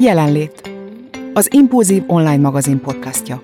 Jelenlét. Az Impulzív online magazin podcastja.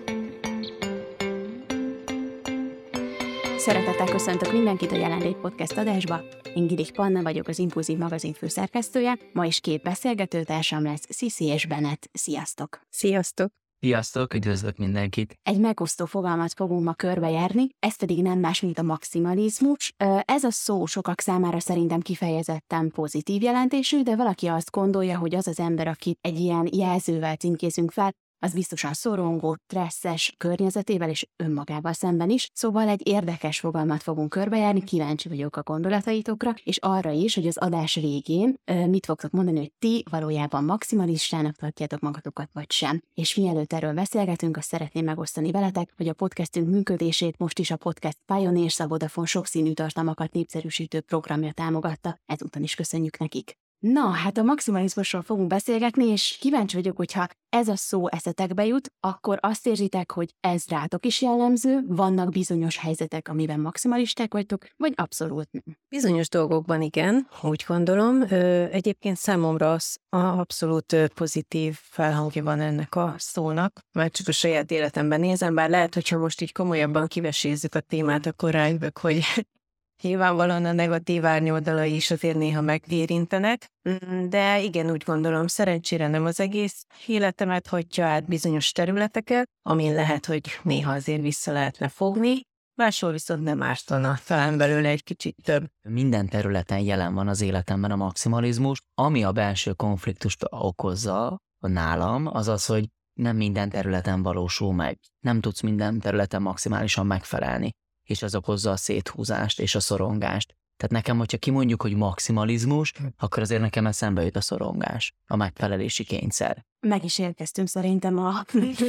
Szeretettel köszöntök mindenkit a Jelenlét Podcast adásba. Én Gidik Panna vagyok, az Impulzív magazin főszerkesztője. Ma is két beszélgetőtársam lesz, Sisi és Bennett. Sziasztok! Sziasztok! Sziasztok, üdvözlök mindenkit! Egy megosztó fogalmat fogunk ma körbejárni, ez pedig nem más, mint a maximalizmus. Ez a szó sokak számára szerintem kifejezetten pozitív jelentésű, de valaki azt gondolja, hogy az az ember, akit egy ilyen jelzővel címkézünk fel, az biztosan szorongó, stresszes környezetével és önmagával szemben is, szóval egy érdekes fogalmat fogunk körbejárni, kíváncsi vagyok a gondolataitokra, és arra is, hogy az adás végén mit fogtok mondani, hogy ti valójában maximalistának tartjátok magatokat, vagy sem. És mielőtt erről beszélgetünk, azt szeretném megosztani veletek, hogy a podcastünk működését most is a podcast Pioneer a Vodafone sokszínű tartalmakat népszerűsítő programja támogatta, ezúton is köszönjük nekik. Na, hát a maximalizmusról fogunk beszélgetni, és kíváncsi vagyok, hogyha ez a szó eszetekbe jut, akkor azt érzitek, hogy ez rátok is jellemző, vannak bizonyos helyzetek, amiben maximalisták vagytok, vagy abszolút nem. Bizonyos dolgokban igen, úgy gondolom. Egyébként számomra az abszolút pozitív felhangja van ennek a szónak, mert csak a saját életemben nézem, bár lehet, hogyha most így komolyabban kivesézzük a témát, akkor rájövök, hogy Nyilvánvalóan a negatív árnyoldalai is azért néha megérintenek, mm, de igen, úgy gondolom, szerencsére nem az egész életemet hagyja át bizonyos területeket, amin lehet, hogy néha azért vissza lehetne fogni, máshol viszont nem ártana, talán belőle egy kicsit több. Minden területen jelen van az életemben a maximalizmus, ami a belső konfliktust okozza nálam, az az, hogy nem minden területen valósul meg. Nem tudsz minden területen maximálisan megfelelni és az okozza a széthúzást és a szorongást. Tehát nekem, hogyha kimondjuk, hogy maximalizmus, akkor azért nekem eszembe jut a szorongás, a megfelelési kényszer. Meg is érkeztünk szerintem a,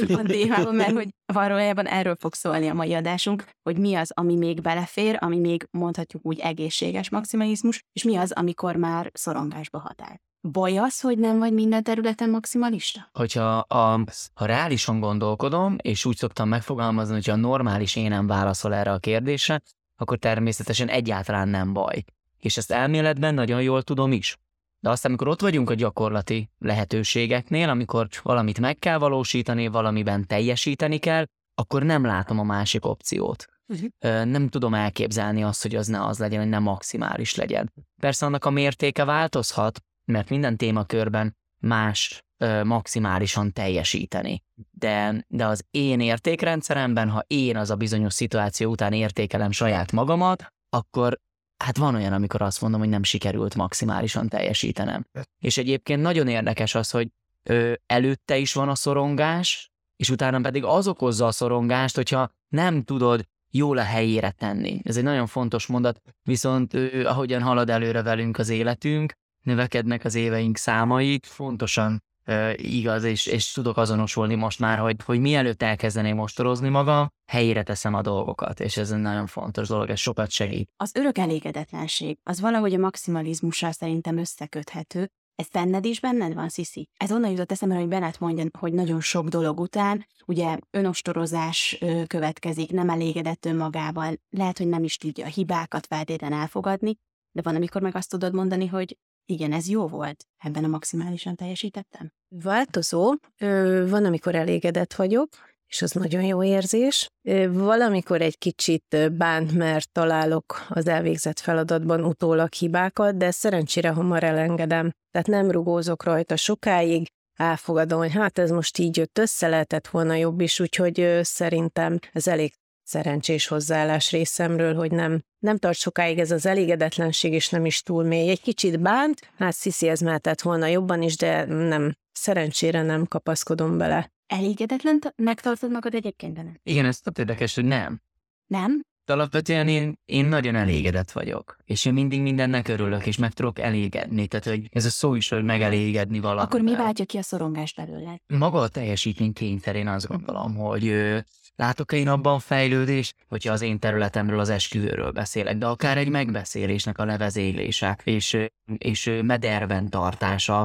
a témában, mert hogy valójában erről fog szólni a mai adásunk, hogy mi az, ami még belefér, ami még mondhatjuk úgy egészséges maximalizmus, és mi az, amikor már szorongásba hatál. Baj az, hogy nem vagy minden területen maximalista? Hogyha a, ha reálisan gondolkodom, és úgy szoktam megfogalmazni, hogy a normális énem válaszol erre a kérdésre, akkor természetesen egyáltalán nem baj. És ezt elméletben nagyon jól tudom is. De aztán, amikor ott vagyunk a gyakorlati lehetőségeknél, amikor valamit meg kell valósítani, valamiben teljesíteni kell, akkor nem látom a másik opciót. Uh-huh. Nem tudom elképzelni azt, hogy az ne az legyen, hogy nem maximális legyen. Persze annak a mértéke változhat, mert minden témakörben más maximálisan teljesíteni. De, de az én értékrendszeremben, ha én az a bizonyos szituáció után értékelem saját magamat, akkor hát van olyan, amikor azt mondom, hogy nem sikerült maximálisan teljesítenem. És egyébként nagyon érdekes az, hogy ö, előtte is van a szorongás, és utána pedig az okozza a szorongást, hogyha nem tudod jól a helyére tenni. Ez egy nagyon fontos mondat, viszont ö, ahogyan halad előre velünk az életünk, növekednek az éveink számai, fontosan igaz, és, és tudok azonosulni most már, hogy, hogy mielőtt elkezdeném mostorozni magam, helyére teszem a dolgokat, és ez egy nagyon fontos dolog, ez sokat segít. Az örök elégedetlenség, az valahogy a maximalizmussal szerintem összeköthető, ez benned is benned van, Sziszi? Ez onnan jutott eszembe, hogy Bennett mondja, hogy nagyon sok dolog után, ugye önostorozás következik, nem elégedett önmagával, lehet, hogy nem is tudja a hibákat feltétlenül elfogadni, de van, amikor meg azt tudod mondani, hogy igen, ez jó volt. Ebben a maximálisan teljesítettem? Változó. Van, amikor elégedett vagyok, és az nagyon jó érzés. Valamikor egy kicsit bánt, mert találok az elvégzett feladatban utólag hibákat, de szerencsére hamar elengedem. Tehát nem rugózok rajta sokáig, elfogadom, hogy hát ez most így jött össze, lehetett volna jobb is, úgyhogy szerintem ez elég szerencsés hozzáállás részemről, hogy nem, nem tart sokáig ez az elégedetlenség, és nem is túl mély. Egy kicsit bánt, hát Sziszi ez mehetett volna jobban is, de nem, szerencsére nem kapaszkodom bele. Elégedetlen megtartod magad egyébként benne? Igen, ez tök érdekes, hogy nem. Nem? De alapvetően én, én nagyon elégedett vagyok, és én mindig mindennek örülök, és meg tudok elégedni. Tehát, hogy ez a szó is, hogy megelégedni valamit. Akkor mi váltja ki a szorongást belőle? Maga a teljesítmény kényszer, én azt gondolom, hogy Látok én abban fejlődést, hogyha az én területemről, az esküvőről beszélek, de akár egy megbeszélésnek a levezélése, és, és mederben tartása,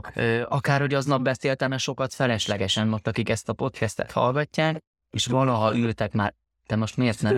akár hogy aznap beszéltem -e sokat feleslegesen, most akik ezt a podcastet hallgatják, és valaha ültek már Te most miért nem?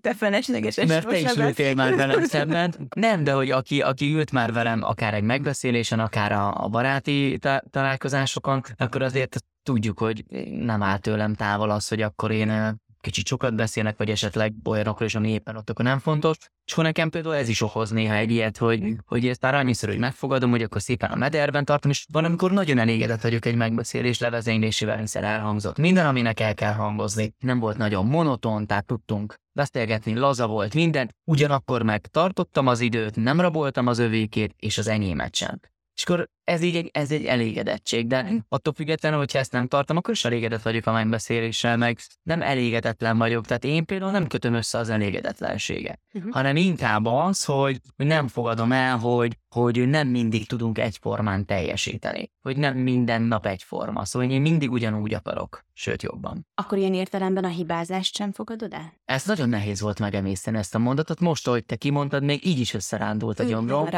Te feleslegesen Mert te is ültél már velem szemben. Nem, de hogy aki, aki ült már velem akár egy megbeszélésen, akár a, a baráti ta- találkozásokon, akkor azért tudjuk, hogy nem áll tőlem távol az, hogy akkor én kicsit sokat beszélnek, vagy esetleg olyanokról is, ami éppen ott akkor nem fontos. És akkor nekem például ez is okoz néha egy ilyet, hogy, hogy ezt már annyiszor, hogy megfogadom, hogy akkor szépen a mederben tartom, és van, amikor nagyon elégedett vagyok egy megbeszélés levezénylésével, hiszen elhangzott. Minden, aminek el kell hangozni. Nem volt nagyon monoton, tehát tudtunk beszélgetni, laza volt minden, ugyanakkor meg tartottam az időt, nem raboltam az övékét, és az enyémet sem. És akkor ez így egy, ez egy elégedettség, de attól függetlenül, hogyha ezt nem tartom, akkor is elégedett vagyok a megbeszéléssel, meg nem elégedetlen vagyok. Tehát én például nem kötöm össze az elégedetlenséget, uh-huh. hanem inkább az, hogy, hogy nem fogadom el, hogy, hogy nem mindig tudunk egyformán teljesíteni, hogy nem minden nap egyforma, szóval én mindig ugyanúgy akarok, sőt jobban. Akkor ilyen értelemben a hibázást sem fogadod el? Ez nagyon nehéz volt megemészteni ezt a mondatot, most, ahogy te kimondtad, még így is összerándult a gyomrom.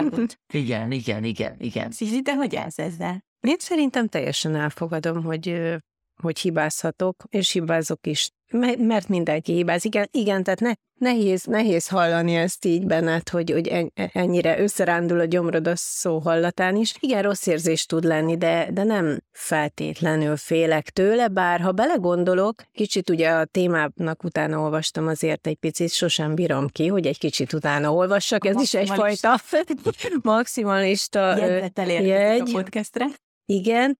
Igen, igen, igen, igen. Szizi, te hogy állsz ezzel? Én szerintem teljesen elfogadom, hogy, hogy hibázhatok, és hibázok is. Mert mindenki hibáz. Igen, igen tehát ne, nehéz, nehéz hallani ezt így benned, hogy, hogy ennyire összerándul a gyomrod a szó hallatán is. Igen, rossz érzés tud lenni, de, de nem feltétlenül félek tőle, bár ha belegondolok, kicsit ugye a témának utána olvastam azért egy picit, sosem bírom ki, hogy egy kicsit utána olvassak, ez is egyfajta maximalista jegy. a podcastre. Igen,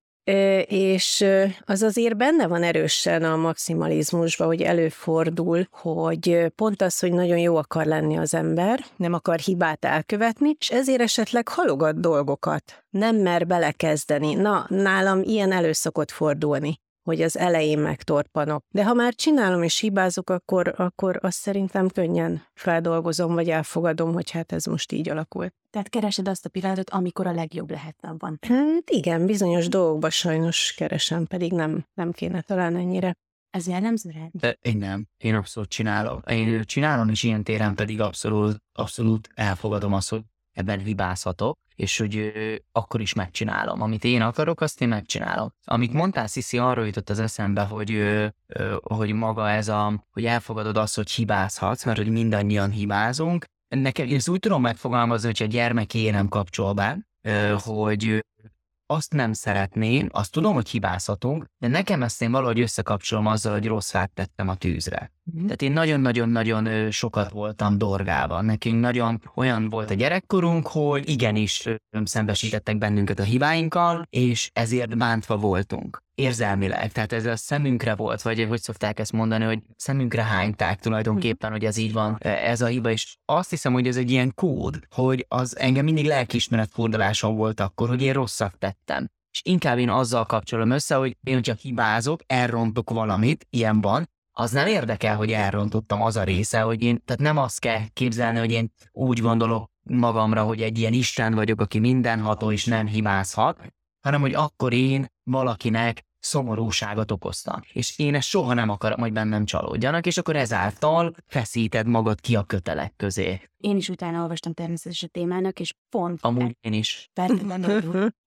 és az azért benne van erősen a maximalizmusban, hogy előfordul, hogy pont az, hogy nagyon jó akar lenni az ember, nem akar hibát elkövetni, és ezért esetleg halogat dolgokat, nem mer belekezdeni. Na, nálam ilyen elő szokott fordulni hogy az elején megtorpanok. De ha már csinálom és hibázok, akkor, akkor azt szerintem könnyen feldolgozom, vagy elfogadom, hogy hát ez most így alakult. Tehát keresed azt a pillanatot, amikor a legjobb lehet abban. Hát igen, bizonyos dolgokban sajnos keresem, pedig nem, nem kéne talán ennyire. Ez jellemző rád? De én nem. Én abszolút csinálom. Én csinálom, és ilyen téren pedig abszolút, abszolút elfogadom azt, hogy ebben hibázhatok, és hogy ö, akkor is megcsinálom. Amit én akarok, azt én megcsinálom. Amit mondtál, Sziszi, arról jutott az eszembe, hogy, ö, ö, hogy maga ez a, hogy elfogadod azt, hogy hibázhatsz, mert hogy mindannyian hibázunk. Nekem, ezt úgy tudom megfogalmazni, hogy a gyermeké nem kapcsol be, ö, hogy azt nem szeretném, azt tudom, hogy hibázhatunk, de nekem ezt én valahogy összekapcsolom azzal, hogy rossz fát tettem a tűzre. Mm. Tehát én nagyon-nagyon-nagyon sokat voltam dorgálva. Nekünk nagyon olyan volt a gyerekkorunk, hogy igenis szembesítettek bennünket a hibáinkkal, és ezért bántva voltunk érzelmileg, tehát ez a szemünkre volt, vagy hogy szokták ezt mondani, hogy szemünkre hányták tulajdonképpen, hogy ez így van, ez a hiba, és azt hiszem, hogy ez egy ilyen kód, hogy az engem mindig lelkiismeret fordulásom volt akkor, hogy én rosszat tettem. És inkább én azzal kapcsolom össze, hogy én, hogyha hibázok, elrontok valamit, ilyen van, az nem érdekel, hogy elrontottam az a része, hogy én, tehát nem azt kell képzelni, hogy én úgy gondolok magamra, hogy egy ilyen Isten vagyok, aki mindenható és nem hibázhat, hanem hogy akkor én valakinek szomorúságot okoztam. És én ezt soha nem akarom, hogy bennem csalódjanak, és akkor ezáltal feszíted magad ki a kötelek közé. Én is utána olvastam természetesen a témának, és pont... Amúgy én is.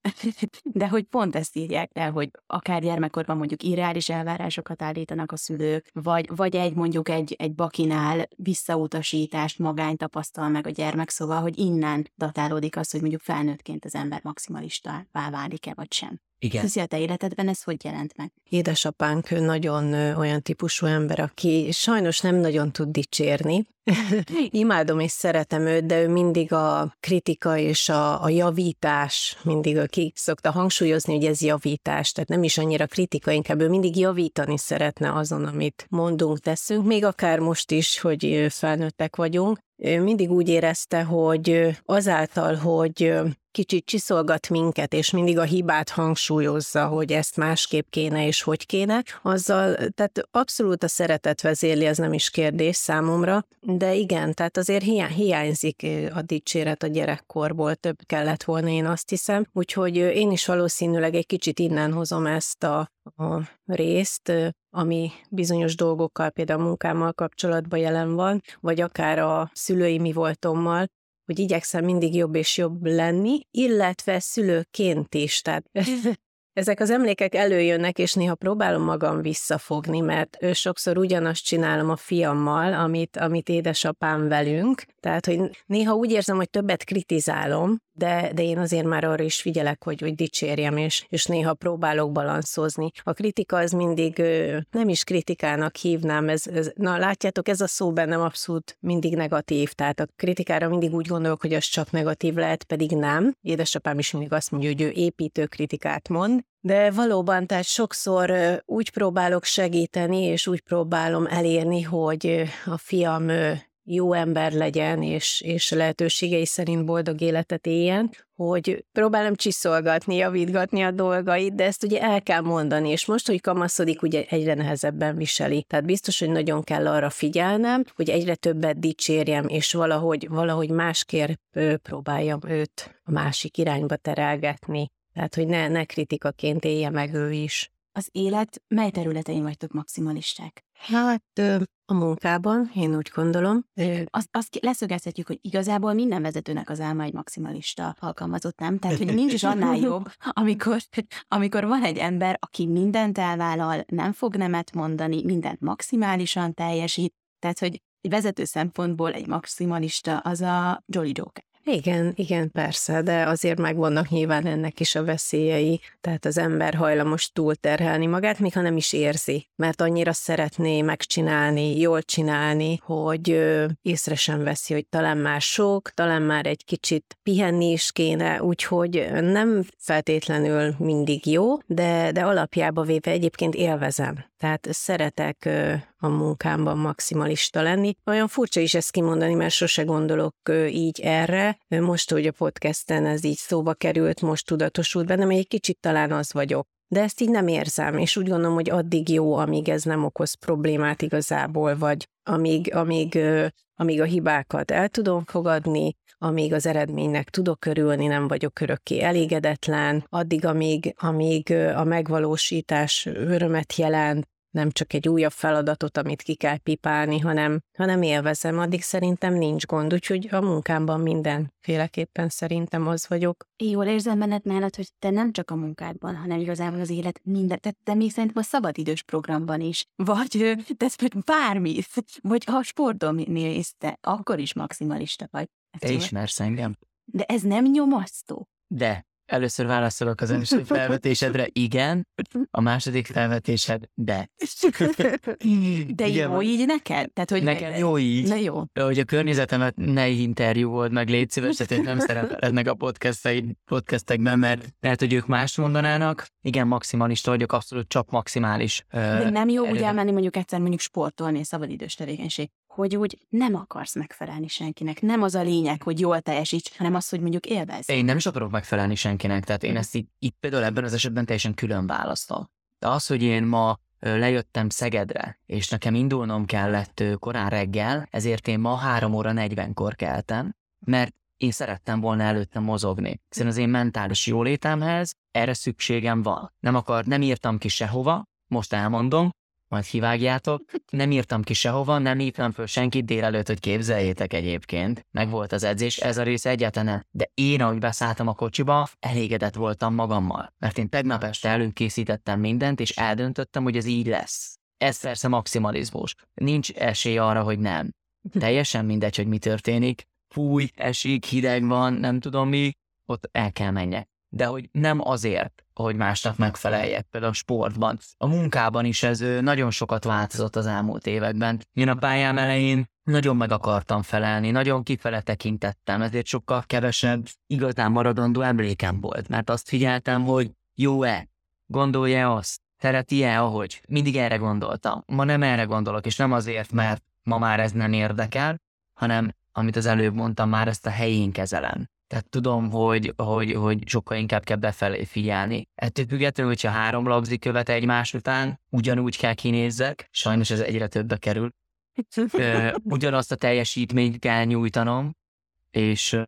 De hogy pont ezt írják el, hogy akár gyermekkorban mondjuk irreális elvárásokat állítanak a szülők, vagy, vagy egy mondjuk egy, egy bakinál visszautasítást, magány tapasztal meg a gyermek, szóval, hogy innen datálódik az, hogy mondjuk felnőttként az ember maximalista válik-e, vagy sem. Igen. A te életedben ez hogy jelent meg? Édesapánk nagyon olyan típusú ember, aki sajnos nem nagyon tud dicsérni. Imádom és szeretem őt, de ő mindig a kritika és a, a javítás, mindig ki szokta hangsúlyozni, hogy ez javítás, tehát nem is annyira kritika, inkább ő mindig javítani szeretne azon, amit mondunk, teszünk, még akár most is, hogy felnőttek vagyunk. Ő mindig úgy érezte, hogy azáltal, hogy kicsit csiszolgat minket, és mindig a hibát hangsúlyozza, hogy ezt másképp kéne, és hogy kéne, azzal, tehát abszolút a szeretet vezéli, ez nem is kérdés számomra, de igen, tehát azért hiá- hiányzik a dicséret a gyerekkorból, több kellett volna, én azt hiszem, úgyhogy én is valószínűleg egy kicsit innen hozom ezt a, a részt, ami bizonyos dolgokkal, például munkámmal kapcsolatban jelen van, vagy akár a szülői mi voltommal, hogy igyekszem mindig jobb és jobb lenni, illetve szülőként is. Tehát Ezek az emlékek előjönnek, és néha próbálom magam visszafogni, mert ő sokszor ugyanazt csinálom a fiammal, amit, amit édesapám velünk. Tehát, hogy néha úgy érzem, hogy többet kritizálom, de, de én azért már arra is figyelek, hogy, hogy dicsérjem, és, és néha próbálok balanszozni. A kritika az mindig, nem is kritikának hívnám, ez, ez, na látjátok, ez a szó bennem abszolút mindig negatív, tehát a kritikára mindig úgy gondolok, hogy az csak negatív lehet, pedig nem. Édesapám is mindig azt mondja, hogy ő építő kritikát mond, de valóban, tehát sokszor úgy próbálok segíteni, és úgy próbálom elérni, hogy a fiam jó ember legyen, és, és lehetőségei szerint boldog életet éljen, hogy próbálom csiszolgatni, javítgatni a dolgait, de ezt ugye el kell mondani, és most, hogy kamaszodik, ugye egyre nehezebben viseli. Tehát biztos, hogy nagyon kell arra figyelnem, hogy egyre többet dicsérjem, és valahogy, valahogy másképp próbáljam őt a másik irányba terelgetni. Tehát, hogy ne, ne kritikaként élje meg ő is. Az élet mely területein vagytok maximalisták? Hát a munkában, én úgy gondolom. Azt, azt leszögezhetjük, hogy igazából minden vezetőnek az álma egy maximalista alkalmazott, nem? Tehát, hogy nincs is annál jobb, amikor, amikor van egy ember, aki mindent elvállal, nem fog nemet mondani, mindent maximálisan teljesít, tehát, hogy egy vezető szempontból egy maximalista az a Jolly Joker. Igen, igen, persze, de azért megvannak nyilván ennek is a veszélyei, tehát az ember hajlamos túlterhelni magát, még ha nem is érzi, mert annyira szeretné megcsinálni, jól csinálni, hogy észre sem veszi, hogy talán már sok, talán már egy kicsit pihenni is kéne, úgyhogy nem feltétlenül mindig jó, de, de alapjába véve egyébként élvezem. Tehát szeretek a munkámban maximalista lenni. Olyan furcsa is ezt kimondani, mert sose gondolok így erre. Most, hogy a podcasten ez így szóba került, most tudatosult bennem, egy kicsit talán az vagyok. De ezt így nem érzem, és úgy gondolom, hogy addig jó, amíg ez nem okoz problémát igazából, vagy amíg, amíg, amíg a hibákat el tudom fogadni, amíg az eredménynek tudok örülni, nem vagyok örökké elégedetlen, addig, amíg, amíg a megvalósítás örömet jelent, nem csak egy újabb feladatot, amit ki kell pipálni, hanem, hanem élvezem, addig szerintem nincs gond, úgyhogy a munkámban mindenféleképpen szerintem az vagyok. Jól érzem benned mellett, hogy te nem csak a munkádban, hanem igazából az élet minden, te, te még szerintem a szabadidős programban is, vagy tesz bármi, vagy ha sportom néz, te akkor is maximalista vagy. Te ismersz engem? De ez nem nyomasztó. De, Először válaszolok az első felvetésedre, igen. A második felvetésed, de. De igen, jó így neked? Tehát, hogy Nekem jó így. Na jó. Hogy a környezetemet ne interjú volt meg, légy szíves, tehát nem szerepelnek a podcastekben, mert lehet, hogy ők más mondanának. Igen, maximalista vagyok, abszolút csak maximális. De nem jó úgy elmenni mondjuk egyszer mondjuk sportolni, szabadidős tevékenység hogy úgy nem akarsz megfelelni senkinek. Nem az a lényeg, hogy jól teljesíts, hanem az, hogy mondjuk élvezz. Én nem is akarok megfelelni senkinek, tehát én ezt itt, itt például ebben az esetben teljesen külön választom. De az, hogy én ma lejöttem Szegedre, és nekem indulnom kellett korán reggel, ezért én ma 3 óra 40-kor keltem, mert én szerettem volna előtte mozogni. Hiszen az én mentális jólétemhez erre szükségem van. Nem akar, nem írtam ki sehova, most elmondom, majd kivágjátok. Nem írtam ki sehova, nem hívtam föl senkit délelőtt, hogy képzeljétek egyébként. Meg volt az edzés, ez a része egyáltalán. De én, ahogy beszálltam a kocsiba, elégedett voltam magammal. Mert én tegnap este előkészítettem mindent, és eldöntöttem, hogy ez így lesz. Ez persze maximalizmus. Nincs esély arra, hogy nem. Teljesen mindegy, hogy mi történik. Fúj, esik, hideg van, nem tudom mi, ott el kell menjek de hogy nem azért, hogy másnak megfeleljek, például a sportban. A munkában is ez nagyon sokat változott az elmúlt években. Én a pályám elején nagyon meg akartam felelni, nagyon kifele tekintettem, ezért sokkal kevesebb igazán maradandó emlékem volt, mert azt figyeltem, hogy jó-e, gondolja azt, szereti-e, ahogy. Mindig erre gondoltam. Ma nem erre gondolok, és nem azért, mert ma már ez nem érdekel, hanem, amit az előbb mondtam, már ezt a helyén kezelem. Tehát tudom, hogy, hogy, hogy sokkal inkább kell befelé figyelni. Ettől függetlenül, hogyha három labzi követ egymás után, ugyanúgy kell kinézzek, sajnos ez egyre többbe kerül. Ugyanazt a teljesítményt kell nyújtanom, és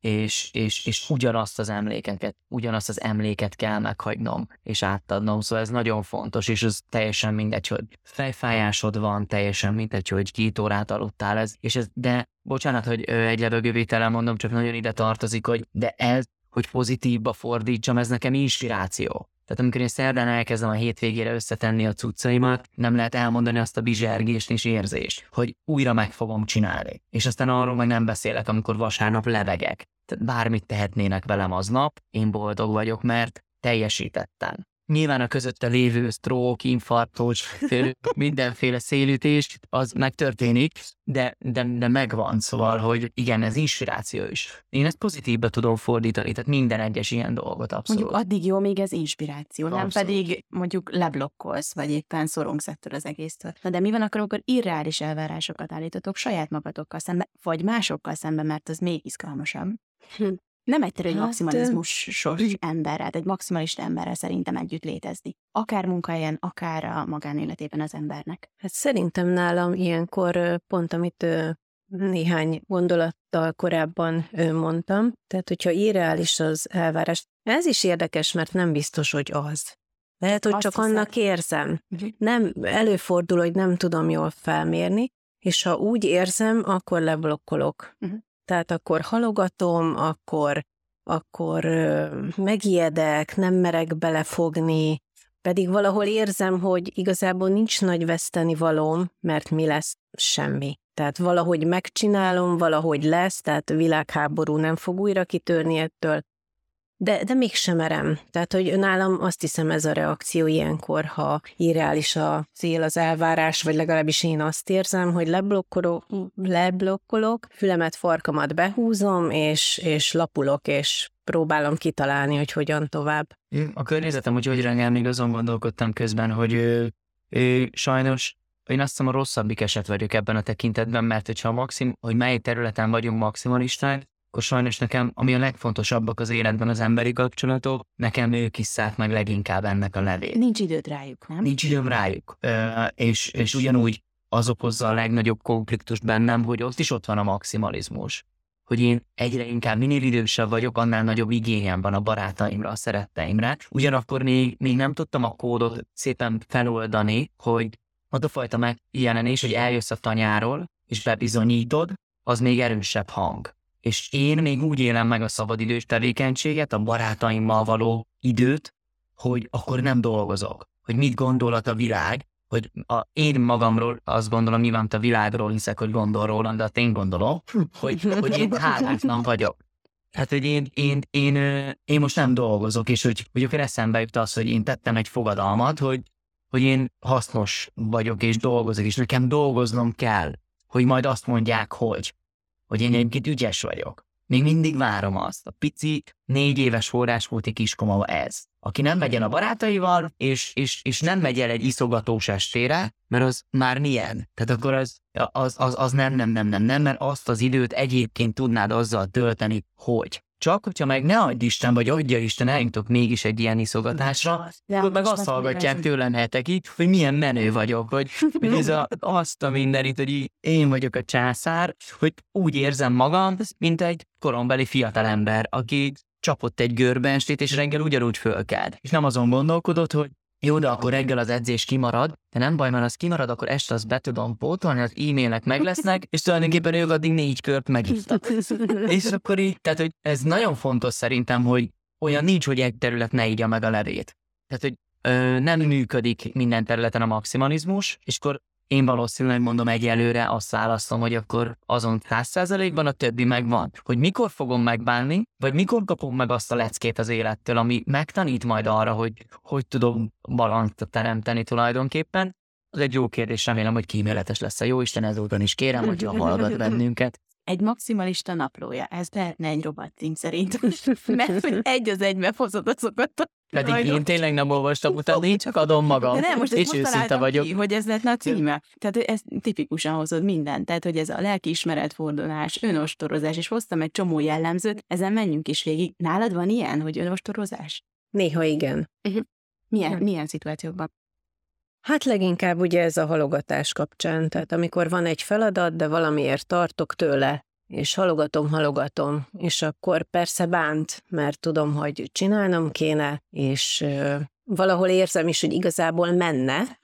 és, és, és ugyanazt az emlékeket, ugyanazt az emléket kell meghagynom, és átadnom, szóval ez nagyon fontos, és ez teljesen mindegy, hogy fejfájásod van, teljesen mindegy, hogy két órát aludtál, ez, és ez, de bocsánat, hogy egy levegővételen mondom, csak nagyon ide tartozik, hogy de ez, hogy pozitívba fordítsam, ez nekem inspiráció. Tehát amikor én szerdán elkezdem a hétvégére összetenni a cuccaimat, nem lehet elmondani azt a bizsergést és érzést, hogy újra meg fogom csinálni. És aztán arról meg nem beszélek, amikor vasárnap levegek. Tehát bármit tehetnének velem aznap, én boldog vagyok, mert teljesítettem. Nyilván a közötte lévő stroke, infarktus, mindenféle szélütés, az megtörténik, de, de, de megvan, szóval, hogy igen, ez inspiráció is. Én ezt pozitívba tudom fordítani, tehát minden egyes ilyen dolgot abszolút. Mondjuk addig jó, még ez inspiráció, abszolút. nem pedig mondjuk leblokkolsz, vagy éppen szorongsz ettől az egésztől. Na de mi van akkor, amikor irreális elvárásokat állítotok saját magatokkal szembe, vagy másokkal szembe, mert az még izgalmasabb? Nem egyszerű egy hát, maximalizmusos emberrel, egy maximalista emberrel szerintem együtt létezni. Akár munkahelyen, akár a magánéletében az embernek. Hát szerintem nálam ilyenkor pont, amit néhány gondolattal korábban mondtam, tehát hogyha irreális az elvárás, ez is érdekes, mert nem biztos, hogy az. Lehet, hogy Azt csak hiszem. annak érzem. Uh-huh. Nem, előfordul, hogy nem tudom jól felmérni, és ha úgy érzem, akkor leblokkolok. Uh-huh. Tehát akkor halogatom, akkor, akkor megijedek, nem merek belefogni, pedig valahol érzem, hogy igazából nincs nagy veszteni valóm, mert mi lesz? Semmi. Tehát valahogy megcsinálom, valahogy lesz, tehát világháború nem fog újra kitörni ettől, de, de mégsem merem. Tehát, hogy nálam azt hiszem ez a reakció ilyenkor, ha irreális a cél, az elvárás, vagy legalábbis én azt érzem, hogy leblokkolok, leblokkolok fülemet, farkamat behúzom, és, és lapulok, és próbálom kitalálni, hogy hogyan tovább. A környezetem hogy hogy rengel, még azon gondolkodtam közben, hogy ő, ő, sajnos én azt hiszem a rosszabbik eset vagyok ebben a tekintetben, mert hogyha maxim, hogy mely területen vagyunk maximalisták, akkor sajnos nekem, ami a legfontosabbak az életben az emberi kapcsolatok, nekem ők isszák meg leginkább ennek a levét. Nincs időd rájuk, nem? Nincs időm rájuk. Ö, és, és ugyanúgy az okozza a legnagyobb konfliktust bennem, hogy ott is ott van a maximalizmus. Hogy én egyre inkább minél idősebb vagyok, annál nagyobb igényem van a barátaimra, a szeretteimre. Ugyanakkor még, még nem tudtam a kódot szépen feloldani, hogy az a fajta megjelenés, hogy eljössz a tanyáról, és bebizonyítod, az még erősebb hang és én még úgy élem meg a szabadidős tevékenységet, a barátaimmal való időt, hogy akkor nem dolgozok. Hogy mit gondolat a világ, hogy a, én magamról azt gondolom, nyilván a világról hiszek, hogy gondol róla, de hát én gondolom, hogy, hogy én hálátlan vagyok. Hát, hogy én, én, én, én most nem dolgozok, és hogy, hogy akkor eszembe jut az, hogy én tettem egy fogadalmat, hogy, hogy én hasznos vagyok, és dolgozok, és nekem dolgoznom kell, hogy majd azt mondják, hogy hogy én egyébként ügyes vagyok. Még mindig várom azt. A pici, négy éves forrásfúti kiskoma ez. Aki nem megy el a barátaival, és, és, és nem megy el egy iszogatós estére, mert az már milyen. Tehát akkor az, az, az, az nem, nem, nem, nem, nem, mert azt az időt egyébként tudnád azzal tölteni, hogy csak, hogyha meg ne adj Isten, vagy adja Isten, eljutok mégis egy ilyen iszogatásra, ja, akkor meg azt hallgatják tőlem hetekig, hogy milyen menő vagyok, vagy hogy ez a, azt a mindenit, hogy én vagyok a császár, hogy úgy érzem magam, mint egy korombeli fiatalember, aki csapott egy görbenstét, és reggel ugyanúgy fölkád. És nem azon gondolkodott, hogy jó, de akkor reggel az edzés kimarad, de nem baj, mert az kimarad, akkor este azt be tudom pótolni, az e-mailek meg lesznek, és tulajdonképpen ők addig négy kört megittak. és akkor így, tehát hogy ez nagyon fontos szerintem, hogy olyan nincs, hogy egy terület ne ígya meg a levét. Tehát, hogy ö, nem működik minden területen a maximalizmus, és akkor én valószínűleg mondom egyelőre azt választom, hogy akkor azon 100%-ban a többi megvan. Hogy mikor fogom megbánni, vagy mikor kapom meg azt a leckét az élettől, ami megtanít majd arra, hogy hogy tudom balanszt teremteni tulajdonképpen. Az egy jó kérdés, remélem, hogy kíméletes lesz a jó Isten ezúton is kérem, hogyha hallgat bennünket. Egy maximalista naplója, ez lehetne egy cím szerint. Mert hogy egy az egybe hozod azokat a pedig Majd én tényleg nem olvastam utána, én csak adom magam. De nem, most és most őszinte vagyok. Ki, hogy ez lehetne a címe. Tehát ez tipikusan hozod mindent. Tehát, hogy ez a lelkiismeretfordulás, önostorozás, és hoztam egy csomó jellemzőt, ezen menjünk is végig. Nálad van ilyen, hogy önostorozás? Néha igen. Uh-huh. Milyen, milyen szituációkban? Hát leginkább ugye ez a halogatás kapcsán, tehát amikor van egy feladat, de valamiért tartok tőle, és halogatom, halogatom, és akkor persze bánt, mert tudom, hogy csinálnom kéne, és valahol érzem is, hogy igazából menne,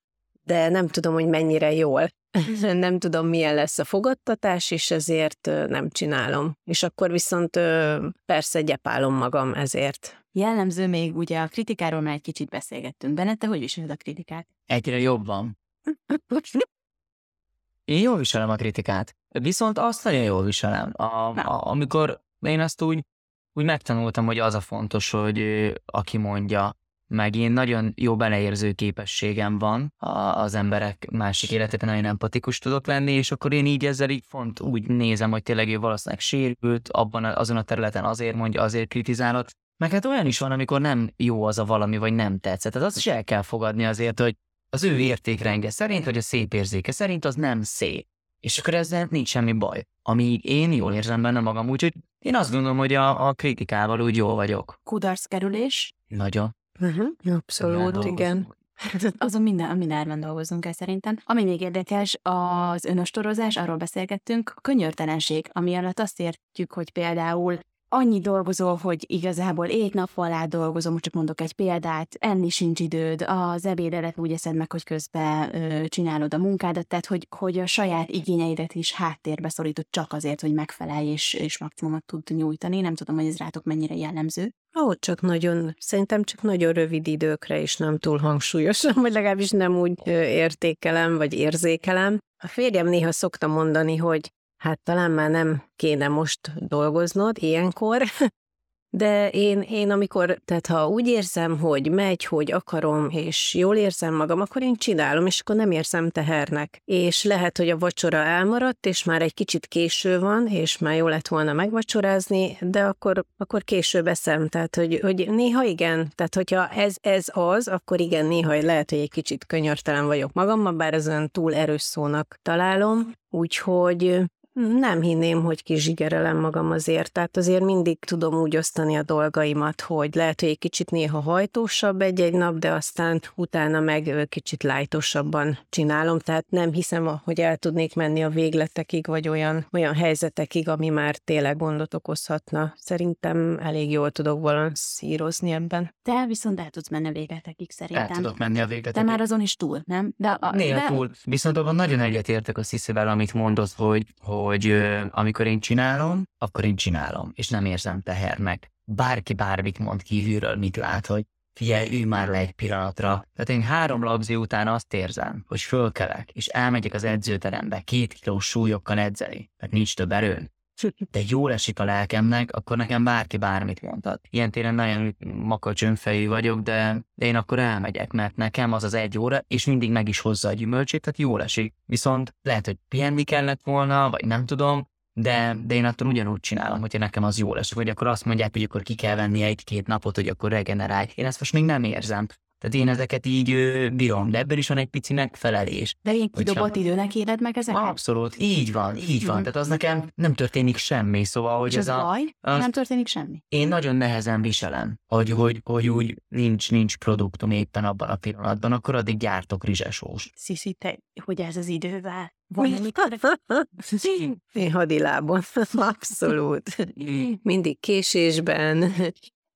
de nem tudom, hogy mennyire jól. nem tudom, milyen lesz a fogadtatás, és ezért nem csinálom. És akkor viszont persze gyepálom magam ezért. Jellemző még ugye a kritikáról már egy kicsit beszélgettünk. Benne, te hogy viseled a kritikát? Egyre jobban. Én jól viselem a kritikát. Viszont azt nagyon jól viselem. A, a, amikor én azt úgy, úgy megtanultam, hogy az a fontos, hogy aki mondja, meg én nagyon jó beleérző képességem van az emberek másik életében, nagyon empatikus tudok lenni, és akkor én így ezzel így font úgy nézem, hogy tényleg ő valószínűleg sérült, abban azon a területen azért mondja, azért kritizálok, meg hát olyan is van, amikor nem jó az a valami, vagy nem tetszett. Tehát azt is el kell fogadni azért, hogy az ő értékrendje szerint, vagy a szép érzéke szerint az nem szép. És akkor ezzel nincs semmi baj. Amíg én jól érzem benne magam, úgyhogy én azt gondolom, hogy a, a kritikával úgy jól vagyok. Kudarc kerülés, Nagyon. Uh-huh. Abszolút, igen. azon minden, mindenben dolgozunk el szerintem. Ami még érdekes, az önostorozás, arról beszélgettünk, a könyörtelenség, ami alatt azt értjük, hogy például annyi dolgozol, hogy igazából egy nap alá dolgozom, csak mondok egy példát, enni sincs időd, az ebédedet úgy eszed meg, hogy közben ö, csinálod a munkádat, tehát hogy, hogy a saját igényeidet is háttérbe szorítod csak azért, hogy megfelelj és, és maximumot tud nyújtani. Nem tudom, hogy ez rátok mennyire jellemző. Ahol csak nagyon, szerintem csak nagyon rövid időkre is nem túl hangsúlyosan, vagy legalábbis nem úgy értékelem, vagy érzékelem. A férjem néha szokta mondani, hogy hát talán már nem kéne most dolgoznod ilyenkor, de én, én amikor, tehát ha úgy érzem, hogy megy, hogy akarom, és jól érzem magam, akkor én csinálom, és akkor nem érzem tehernek. És lehet, hogy a vacsora elmaradt, és már egy kicsit késő van, és már jó lett volna megvacsorázni, de akkor, akkor később eszem. Tehát, hogy, hogy néha igen, tehát hogyha ez, ez az, akkor igen, néha lehet, hogy egy kicsit könyörtelen vagyok magammal, bár ez olyan túl erős szónak találom. Úgyhogy nem hinném, hogy kizsigerelem magam azért, tehát azért mindig tudom úgy osztani a dolgaimat, hogy lehet, hogy egy kicsit néha hajtósabb egy-egy nap, de aztán utána meg kicsit lájtosabban csinálom, tehát nem hiszem, hogy el tudnék menni a végletekig, vagy olyan, olyan helyzetekig, ami már tényleg gondot okozhatna. Szerintem elég jól tudok balanszírozni ebben. Te viszont el tudsz menni a végletekig El szerintem. tudok menni a Te végletekig. már azon is túl, nem? De, a, Néha de túl. Viszont abban nagyon egyetértek a Sziszivel, amit mondott, hogy, hogy ö, amikor én csinálom, akkor én csinálom, és nem érzem tehernek. Bárki bármit mond kívülről, mit lát, hogy figyelj, ülj már le egy pillanatra. Tehát én három labzi után azt érzem, hogy fölkelek, és elmegyek az edzőterembe két kilós súlyokkal edzeni, mert nincs több erőn. De jól esik a lelkemnek, akkor nekem bárki bármit mondhat. Ilyen téren nagyon makacs önfejű vagyok, de, én akkor elmegyek, mert nekem az az egy óra, és mindig meg is hozza a gyümölcsét, tehát jól esik. Viszont lehet, hogy pihenni kellett volna, vagy nem tudom, de, de én attól ugyanúgy csinálom, hogyha nekem az jól esik, hogy akkor azt mondják, hogy akkor ki kell venni egy-két napot, hogy akkor regenerálj. Én ezt most még nem érzem. Tehát én ezeket így ö, bírom, de ebben is van egy pici megfelelés. de én Hogyha- kidobott időnek éled meg ezeket? Abszolút, így van, így van. Mhm. Tehát az nekem nem történik semmi, szóval, hogy És ez az a... baj? az- Nem történik semmi. Én nagyon nehezen viselem, hogy, hogy, hogy úgy nincs, nincs produktum éppen abban a pillanatban, akkor addig gyártok rizsesós. Sziszi, te, hogy ez az idővel? Van, amikor... Én hadilábon, abszolút. Mindig késésben.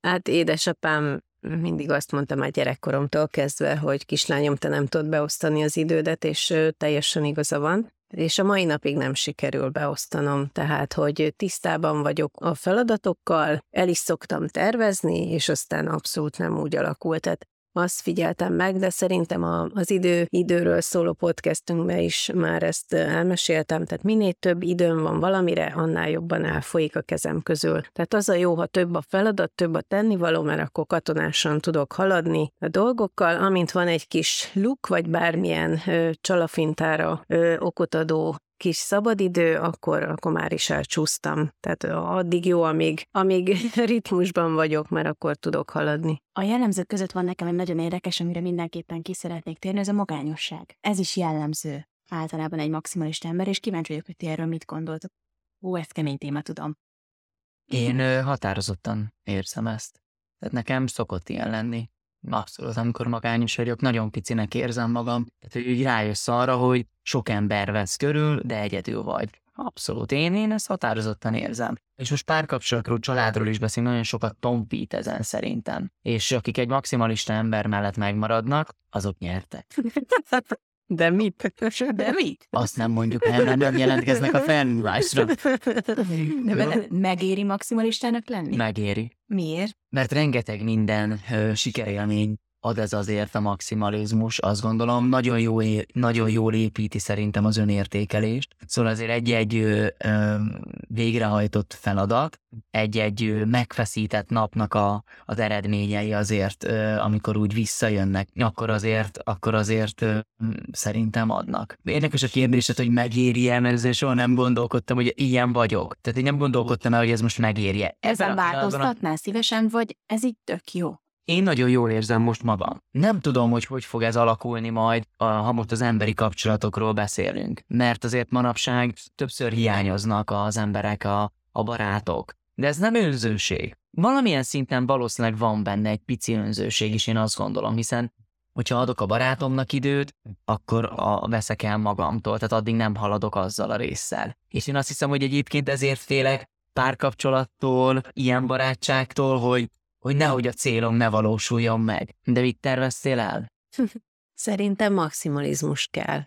Hát édesapám mindig azt mondta már gyerekkoromtól kezdve, hogy kislányom, te nem tudod beosztani az idődet, és teljesen igaza van. És a mai napig nem sikerül beosztanom, tehát, hogy tisztában vagyok a feladatokkal, el is szoktam tervezni, és aztán abszolút nem úgy alakult. Tehát azt figyeltem meg, de szerintem a, az idő, időről szóló podcastünkben is már ezt elmeséltem, tehát minél több időm van valamire, annál jobban elfolyik a kezem közül. Tehát az a jó, ha több a feladat, több a tennivaló, mert akkor katonásan tudok haladni a dolgokkal, amint van egy kis luk, vagy bármilyen ö, csalafintára ö, okot adó kis szabadidő, akkor, akkor már is elcsúsztam. Tehát addig jó, amíg, amíg ritmusban vagyok, mert akkor tudok haladni. A jellemzők között van nekem egy nagyon érdekes, amire mindenképpen ki szeretnék térni, ez a magányosság. Ez is jellemző általában egy maximalista ember, és kíváncsi vagyok, hogy ti erről mit gondoltok. Ó, ez kemény téma, tudom. Én ö, határozottan érzem ezt. Tehát nekem szokott ilyen lenni. Abszolút, amikor magányos vagyok, nagyon picinek érzem magam. Tehát, hogy úgy rájössz arra, hogy sok ember vesz körül, de egyedül vagy. Abszolút, én, én ezt határozottan érzem. És most párkapcsolatról, családról is beszélünk, nagyon sokat tompít ezen szerintem. És akik egy maximalista ember mellett megmaradnak, azok nyertek. De mit? De mit? Azt nem mondjuk el, mert nem jelentkeznek a felmúlásra. De me- megéri maximalistának lenni? Megéri. Miért? Mert rengeteg minden ö, sikerélmény ad ez azért a maximalizmus, azt gondolom, nagyon, jó, nagyon jól építi szerintem az önértékelést. Szóval azért egy-egy végrehajtott feladat, egy-egy megfeszített napnak a, az eredményei azért, ö, amikor úgy visszajönnek, akkor azért, akkor azért ö, szerintem adnak. Érdekes a kérdésed, hogy megéri-e, mert ezzel soha nem gondolkodtam, hogy ilyen vagyok. Tehát én nem gondolkodtam el, hogy ez most megéri-e. Ezen pillanatban a- változtatnál szívesen, vagy ez így tök jó? Én nagyon jól érzem most magam. Nem tudom, hogy hogy fog ez alakulni majd, ha most az emberi kapcsolatokról beszélünk. Mert azért manapság többször hiányoznak az emberek, a, a barátok. De ez nem önzőség. Valamilyen szinten valószínűleg van benne egy pici önzőség is, én azt gondolom, hiszen hogyha adok a barátomnak időt, akkor a, veszek el magamtól, tehát addig nem haladok azzal a résszel. És én azt hiszem, hogy egyébként ezért félek párkapcsolattól, ilyen barátságtól, hogy hogy nehogy a célom ne valósuljon meg. De mit terveztél el? Szerintem maximalizmus kell.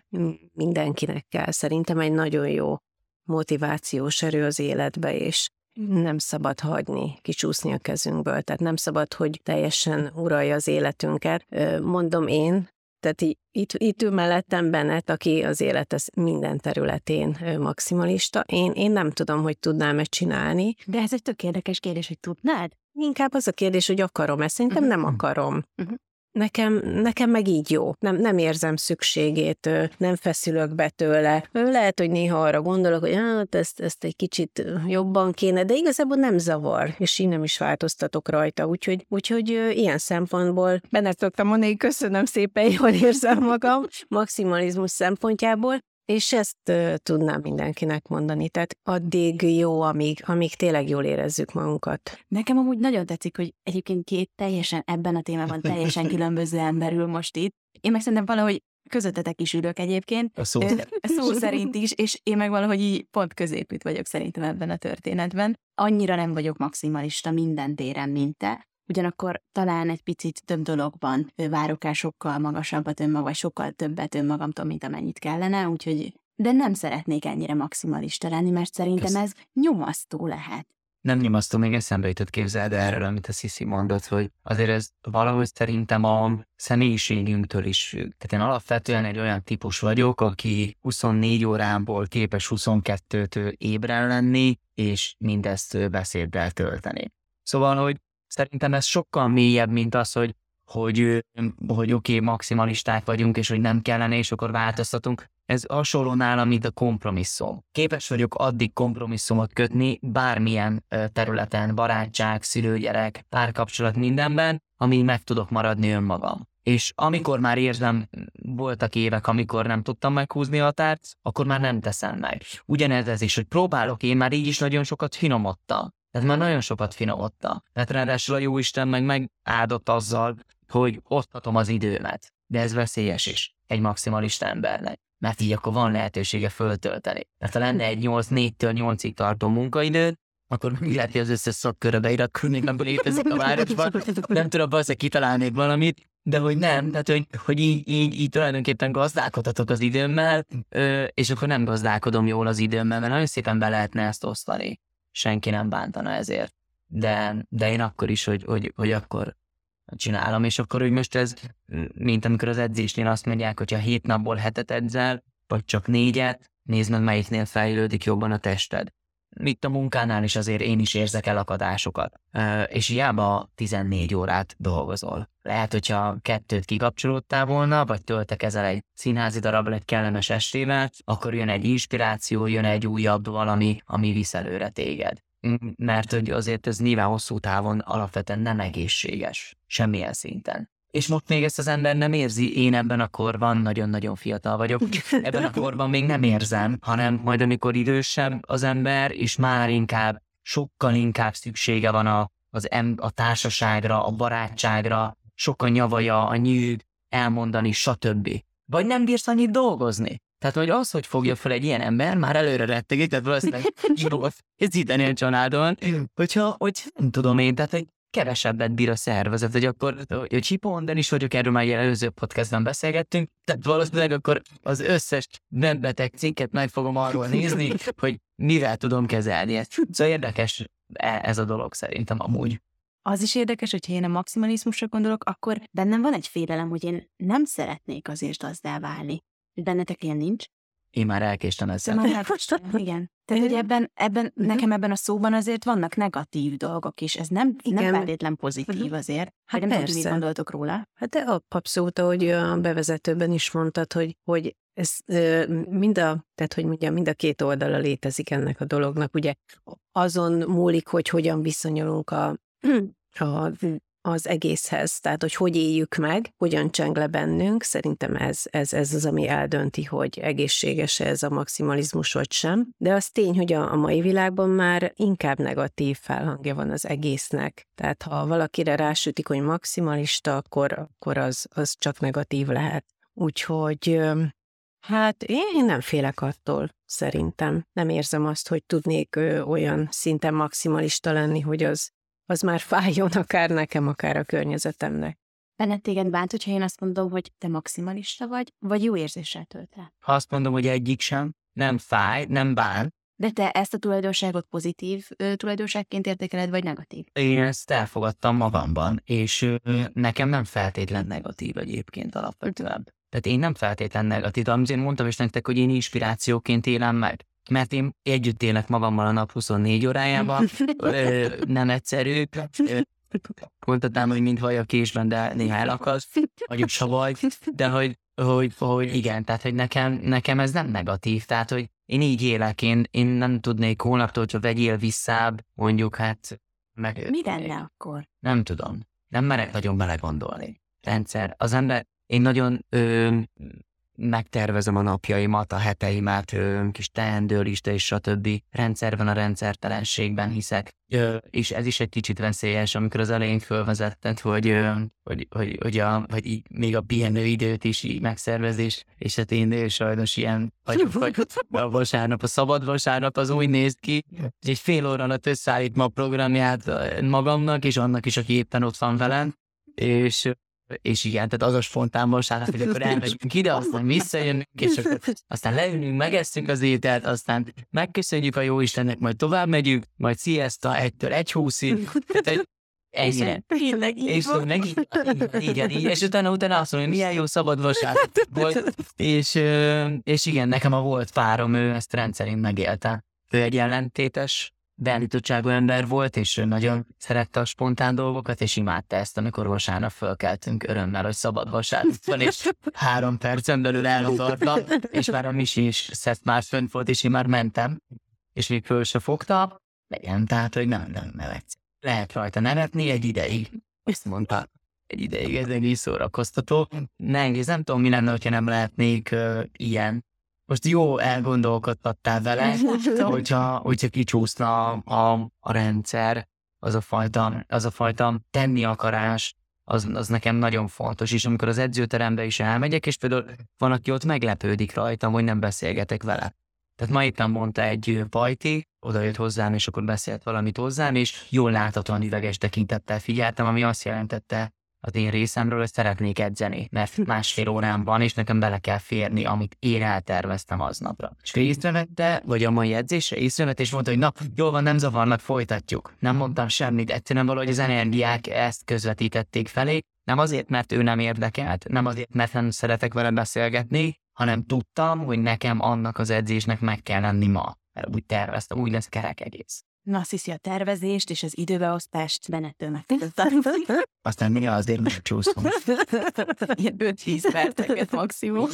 Mindenkinek kell. Szerintem egy nagyon jó motivációs erő az életbe, és nem szabad hagyni, kicsúszni a kezünkből. Tehát nem szabad, hogy teljesen uralja az életünket. Mondom én, tehát itt, itt ül mellettem Bennett, aki az élet ez minden területén maximalista. Én, én nem tudom, hogy tudnám-e csinálni. De ez egy tök érdekes kérdés, hogy tudnád? Inkább az a kérdés, hogy akarom-e. Szerintem nem akarom. Mhm. Nekem, nekem meg így jó. Nem, nem érzem szükségét, nem feszülök be tőle. Lehet, hogy néha arra gondolok, hogy hát ezt, ezt egy kicsit jobban kéne, de igazából nem zavar, és én nem is változtatok rajta. Úgyhogy, úgyhogy ilyen szempontból benne szoktam mondani, hogy köszönöm szépen, jól érzem magam, maximalizmus szempontjából, és ezt tudnám mindenkinek mondani. Tehát addig jó, amíg, amíg tényleg jól érezzük magunkat. Nekem amúgy nagyon tetszik, hogy egyébként két teljesen ebben a témában teljesen különböző ember ül most itt. Én meg szerintem valahogy közöttetek is ülök egyébként, A szó. Szó szerint is, és én meg valahogy így pont középült vagyok szerintem ebben a történetben. Annyira nem vagyok maximalista minden téren, mint te, ugyanakkor talán egy picit több dologban várok el sokkal magasabbat önmag, vagy sokkal többet önmagamtól, mint amennyit kellene, úgyhogy de nem szeretnék ennyire maximalista lenni, mert szerintem Kösz. ez nyomasztó lehet. Nem nyomasztó, még eszembe jutott képzeld erről, amit a Sisi mondott, hogy azért ez valahogy szerintem a személyiségünktől is függ. Tehát én alapvetően egy olyan típus vagyok, aki 24 órából képes 22-től ébren lenni, és mindezt beszéddel tölteni. Szóval, hogy szerintem ez sokkal mélyebb, mint az, hogy hogy, hogy oké, okay, maximalisták vagyunk, és hogy nem kellene, és akkor változtatunk. Ez hasonló nálam, mint a kompromisszum. Képes vagyok addig kompromisszumot kötni bármilyen területen, barátság, szülőgyerek, párkapcsolat, mindenben, amíg meg tudok maradni önmagam. És amikor már érzem, voltak évek, amikor nem tudtam meghúzni a határt, akkor már nem teszem meg. Ugyanez ez is, hogy próbálok, én már így is nagyon sokat finomodtam. Tehát már nagyon sokat finomodtam. Tehát ráadásul a jóisten meg megáldott azzal, hogy oszthatom az időmet. De ez veszélyes is egy maximalista embernek. Mert így akkor van lehetősége föltölteni. Mert ha lenne egy 8 4-től 8-ig tartó munkaidőd, akkor mi lehet, hogy az összes szakkörbe beiratkozik, nem létezik a városban. Nem tudom, valószínűleg kitalálnék valamit, de hogy nem, tehát hogy, hogy így, így, így tulajdonképpen gazdálkodhatok az időmmel, és akkor nem gazdálkodom jól az időmmel, mert nagyon szépen be lehetne ezt osztani. Senki nem bántana ezért. De, de én akkor is, hogy, hogy, hogy akkor csinálom, és akkor, hogy most ez, mint amikor az edzésnél azt mondják, hogy ha hét napból hetet edzel, vagy csak négyet, nézd meg, melyiknél fejlődik jobban a tested. Itt a munkánál is azért én is érzek elakadásokat, és hiába 14 órát dolgozol. Lehet, hogyha kettőt kikapcsolódtál volna, vagy töltek ezzel egy színházi darabbal egy kellemes estével, akkor jön egy inspiráció, jön egy újabb valami, ami visz előre téged. Mm, Mert hogy azért ez nyilván hosszú távon alapvetően nem egészséges, semmilyen szinten. És most még ezt az ember nem érzi, én ebben a korban nagyon-nagyon fiatal vagyok, ebben a korban még nem érzem, hanem majd amikor idősebb az ember, és már inkább, sokkal inkább szüksége van a, az em, a társaságra, a barátságra, sok a nyavaja, a nyűg, elmondani, stb. Vagy nem bírsz annyit dolgozni. Tehát, hogy az, hogy fogja fel egy ilyen ember, már előre rettegik, tehát valószínűleg jó készíteni a családon, hogyha, hogy nem tudom én, tehát, hogy kevesebbet bír a szervezet, hogy akkor, hogy hiponder is vagyok, erről már előző podcastben beszélgettünk, tehát valószínűleg akkor az összes nem beteg cikket meg fogom arról nézni, hogy mivel tudom kezelni ezt. Szóval érdekes e- ez a dolog szerintem amúgy. Az is érdekes, hogyha én a maximalizmusra gondolok, akkor bennem van egy félelem, hogy én nem szeretnék azért gazdá válni. Bennetek ilyen nincs? Én már elkéstem ezzel. már elkéstem, igen. Tehát, hogy ebben, ebben, nekem ebben a szóban azért vannak negatív dolgok is. Ez nem, nem Igen. feltétlen pozitív azért. Hát Hát nem tudom, hogy mit persze. gondoltok róla. Hát de a- abszolút, ahogy a bevezetőben is mondtad, hogy, hogy ez mind a, tehát hogy mondjam, mind a két oldala létezik ennek a dolognak. Ugye azon múlik, hogy hogyan viszonyulunk a, a, az egészhez, tehát hogy hogy éljük meg, hogyan cseng le bennünk. Szerintem ez, ez, ez az, ami eldönti, hogy egészséges ez a maximalizmus vagy sem. De az tény, hogy a, a mai világban már inkább negatív felhangja van az egésznek. Tehát ha valakire rásütik, hogy maximalista, akkor, akkor az, az csak negatív lehet. Úgyhogy hát én nem félek attól, szerintem. Nem érzem azt, hogy tudnék olyan szinten maximalista lenni, hogy az, az már fájjon akár nekem, akár a környezetemnek. Benned téged bánt, hogyha én azt mondom, hogy te maximalista vagy, vagy jó érzéssel tölt el? Ha azt mondom, hogy egyik sem, nem fáj, nem bán, De te ezt a tulajdonságot pozitív ö, tulajdonságként értékeled, vagy negatív? én ezt elfogadtam magamban, és ö, nekem nem feltétlen negatív egyébként alapvetően. Tehát én nem feltétlen negatív, amit én mondtam is nektek, hogy én inspirációként élem meg. Mert én együtt élek magammal a nap 24 órájában, ö, nem egyszerű. Mondhatnám, hogy mint vaj a késben, de néha elakad, vagyok savaj, de hogy, hogy, hogy igen, tehát hogy nekem, nekem ez nem negatív, tehát hogy én így élek, én, én nem tudnék holnaptól, hogyha vegyél visszább, mondjuk hát meg... Mi lenne akkor? Nem tudom. Nem merek nagyon belegondolni. Rendszer. Az ember, én nagyon ö, megtervezem a napjaimat, a heteimet, kis teendőlista és stb. Rendszerben a rendszertelenségben hiszek. És ez is egy kicsit veszélyes, amikor az elején fölvezetted, hogy, hogy, hogy, hogy, a, hogy így, még a pihenő időt is így megszervezés, és hát én sajnos ilyen vagyok, hogy a vasárnap, a szabad vasárnap az úgy néz ki, hogy egy fél óra alatt összeállít ma a programját magamnak, és annak is, aki éppen ott van velem, és és igen, tehát az a spontán vasárnap, hogy akkor elmegyünk ide, aztán visszajönünk, és akkor aztán leülünk, megesszünk az ételt, aztán megköszönjük a jó Istennek, majd tovább megyünk, majd siesta egytől egy húszig, tehát egy ennyire. Tényleg És meg így, így, így, így, és utána, utána azt mondom, hogy milyen jó szabad vasárnap volt, és, és igen, nekem a volt párom, ő ezt rendszerint megélte. Ő egy ellentétes, beállítottságú ember volt, és nagyon szerette a spontán dolgokat, és imádta ezt, amikor vasárnap fölkeltünk örömmel, hogy szabad vasárnap van, és három percen belül elrogartam, és már a Misi is szett már fönt volt, és én már mentem, és még föl se fogta, legyen, tehát, hogy nem, nem nevetsz. Lehet rajta nevetni egy ideig. Ezt mondta, egy ideig, ez egész szórakoztató. Nehéz, nem tudom, mi lenne, hogyha nem lehetnék uh, ilyen. Most jó elgondolkodtattál vele, hogyha, hogyha kicsúszna a, a rendszer, az a fajta, az a fajta tenni akarás, az, az nekem nagyon fontos, és amikor az edzőterembe is elmegyek, és például van, aki ott meglepődik rajtam, hogy nem beszélgetek vele. Tehát ma éppen mondta egy pajti, oda jött hozzám, és akkor beszélt valamit hozzám, és jól láthatóan üveges tekintettel figyeltem, ami azt jelentette az én részemről, hogy szeretnék edzeni, mert másfél órám van, és nekem bele kell férni, amit én elterveztem aznapra. És észrevette, vagy a mai edzésre észrevette, és mondta, hogy na, jól van, nem zavarnak, folytatjuk. Nem mondtam semmit, egyszerűen valahogy az energiák ezt közvetítették felé, nem azért, mert ő nem érdekelt, nem azért, mert nem szeretek vele beszélgetni, hanem tudtam, hogy nekem annak az edzésnek meg kell lenni ma. Mert úgy terveztem, úgy lesz kerek egész. Na, azt hiszi a tervezést és az időbeosztást tanulni. Aztán mi azért megcsúszom. Ilyen 5-10 perceket maximum.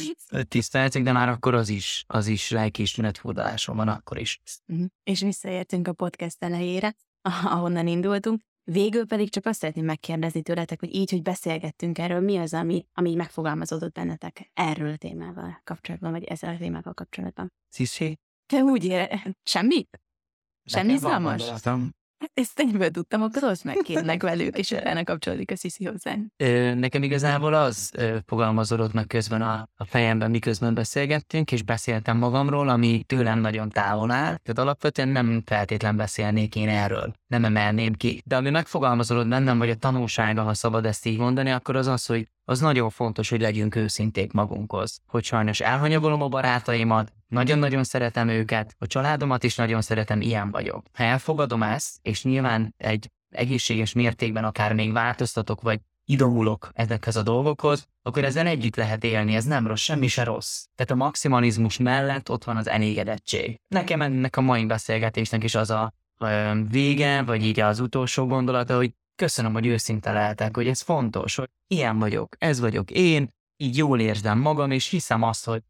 10 percig, de már akkor az is, az is lelkiismeret fordaláson van akkor is. Mhm. És visszaértünk a podcast elejére, ahonnan indultunk. Végül pedig csak azt szeretném megkérdezni tőletek, hogy így, hogy beszélgettünk erről, mi az, ami, ami így megfogalmazódott bennetek erről a témával kapcsolatban, vagy ezzel a témával kapcsolatban. Sziszi? Te úgy ére... Semmi? Van izgalmas? Ezt egyből tudtam, akkor oszd meg kérnek velük, és utána kapcsolódik a Sziszi hozzánk. Nekem igazából az fogalmazódott meg közben a, a fejemben, miközben beszélgettünk, és beszéltem magamról, ami tőlem nagyon távol áll. Tehát alapvetően nem feltétlen beszélnék én erről. Nem emelném ki. De ami megfogalmazolod bennem, vagy a tanulsága, ha szabad ezt így mondani, akkor az az, hogy az nagyon fontos, hogy legyünk őszinték magunkhoz. Hogy sajnos elhanyagolom a barátaimat, nagyon-nagyon szeretem őket, a családomat is nagyon szeretem, ilyen vagyok. Ha elfogadom ezt, és nyilván egy egészséges mértékben akár még változtatok, vagy idomulok ezekhez a dolgokhoz, akkor ezzel együtt lehet élni, ez nem rossz, semmi se rossz. Tehát a maximalizmus mellett ott van az elégedettség. Nekem ennek a mai beszélgetésnek is az a vége, vagy így az utolsó gondolata, hogy köszönöm, hogy őszinte lehetek, hogy ez fontos, hogy ilyen vagyok, ez vagyok én, így jól érzem magam, és hiszem azt, hogy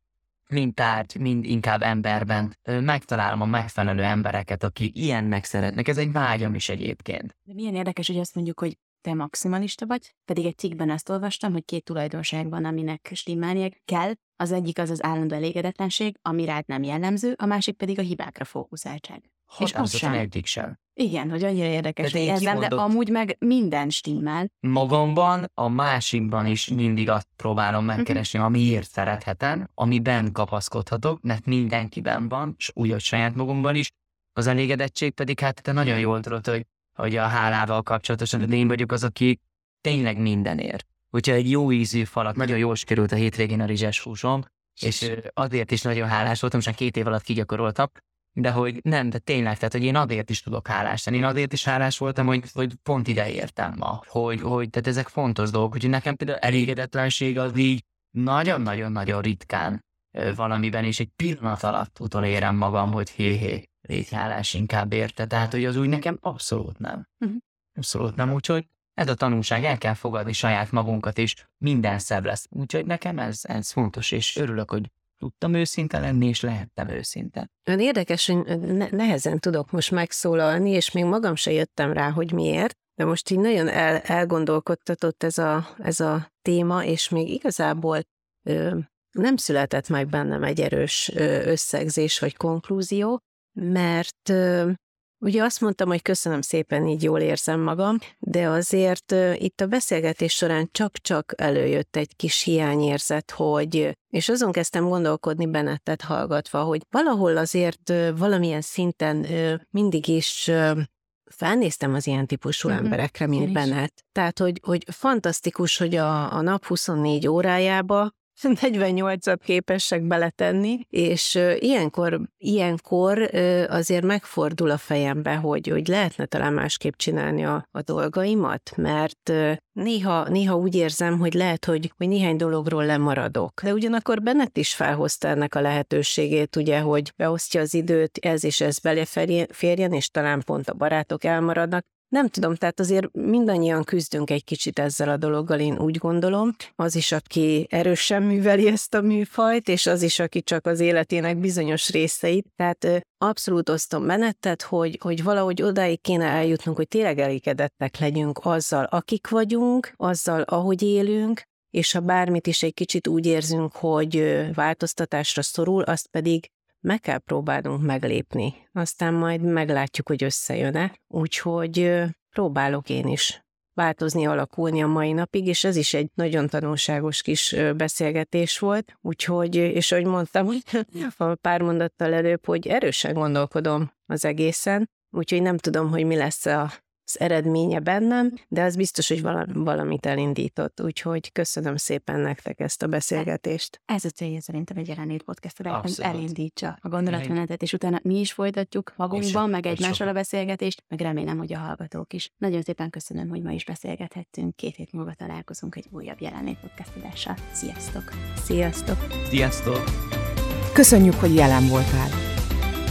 mind tárgy, mind inkább emberben megtalálom a megfelelő embereket, akik ilyennek szeretnek. Ez egy vágyam is egyébként. De milyen érdekes, hogy azt mondjuk, hogy te maximalista vagy, pedig egy cikkben ezt olvastam, hogy két tulajdonság van, aminek stimmelnie kell. Az egyik az az állandó elégedetlenség, ami rád nem jellemző, a másik pedig a hibákra fókuszáltság. És az sem. egyik sem. Igen, hogy annyira érdekes, hogy ez nem, de amúgy meg minden stimmel. Magamban, a másikban is mindig azt próbálom mhm. megkeresni, amiért szerethetem, amiben kapaszkodhatok, mert mindenkiben van, és úgy, hogy saját magunkban is. Az elégedettség pedig, hát te nagyon jól tudod, hogy hogy a hálával kapcsolatosan, de én vagyok az, aki tényleg mindenért. Hogyha egy jó ízű falat, nagyon jól sikerült a hétvégén a rizses húsom, és azért is nagyon hálás voltam, és két év alatt kigyakoroltam, de hogy nem, de tényleg, tehát hogy én azért is tudok hálás lenni. Én azért is hálás voltam, hogy, hogy pont ide értem ma. Hogy, hogy tehát ezek fontos dolgok, hogy nekem például elégedetlenség az így nagyon-nagyon-nagyon ritkán valamiben, és egy pillanat alatt utolérem magam, hogy hé-hé, létjárás inkább érte, tehát hogy az úgy nekem abszolút nem. Uh-huh. Abszolút nem, úgyhogy ez a tanulság, el kell fogadni saját magunkat, és minden szebb lesz. Úgyhogy nekem ez, ez fontos, és örülök, hogy tudtam őszinte lenni, és lehettem őszinte. Ön érdekes, hogy ne- nehezen tudok most megszólalni, és még magam se jöttem rá, hogy miért, de most így nagyon el- elgondolkodtatott ez a, ez a téma, és még igazából ö, nem született meg bennem egy erős ö, összegzés vagy konklúzió, mert Ugye azt mondtam, hogy köszönöm szépen, így jól érzem magam, de azért itt a beszélgetés során csak-csak előjött egy kis hiányérzet, hogy, és azon kezdtem gondolkodni bennettet hallgatva, hogy valahol azért valamilyen szinten mindig is felnéztem az ilyen típusú uh-huh. emberekre, mint Bennett. Tehát, hogy, hogy fantasztikus, hogy a, a nap 24 órájába 48-at képesek beletenni, és ilyenkor, ilyenkor azért megfordul a fejembe, hogy, hogy lehetne talán másképp csinálni a, a dolgaimat, mert néha, néha úgy érzem, hogy lehet, hogy, hogy néhány dologról lemaradok. De ugyanakkor Bennett is felhozta ennek a lehetőségét, ugye, hogy beosztja az időt, ez és ez beleférjen, és talán pont a barátok elmaradnak. Nem tudom, tehát azért mindannyian küzdünk egy kicsit ezzel a dologgal, én úgy gondolom. Az is, aki erősen műveli ezt a műfajt, és az is, aki csak az életének bizonyos részeit. Tehát abszolút osztom menettet, hogy, hogy valahogy odáig kéne eljutnunk, hogy tényleg elégedettek legyünk azzal, akik vagyunk, azzal, ahogy élünk, és ha bármit is egy kicsit úgy érzünk, hogy változtatásra szorul, azt pedig meg kell próbálnunk meglépni. Aztán majd meglátjuk, hogy összejön-e. Úgyhogy próbálok én is változni, alakulni a mai napig, és ez is egy nagyon tanulságos kis beszélgetés volt, úgyhogy, és ahogy mondtam, hogy pár mondattal előbb, hogy erősen gondolkodom az egészen, úgyhogy nem tudom, hogy mi lesz a az eredménye bennem, de az biztos, hogy valamit elindított, úgyhogy köszönöm szépen nektek ezt a beszélgetést. Ez a célja szerintem egy jelenét podcast, hogy elindítsa a gondolatmenetet, és utána mi is folytatjuk magunkban, meg egymással a beszélgetést, meg remélem, hogy a hallgatók is. Nagyon szépen köszönöm, hogy ma is beszélgethettünk. Két hét múlva találkozunk egy újabb jelenét podcast adással. Sziasztok! Sziasztok! Sziasztok! Köszönjük, hogy jelen voltál!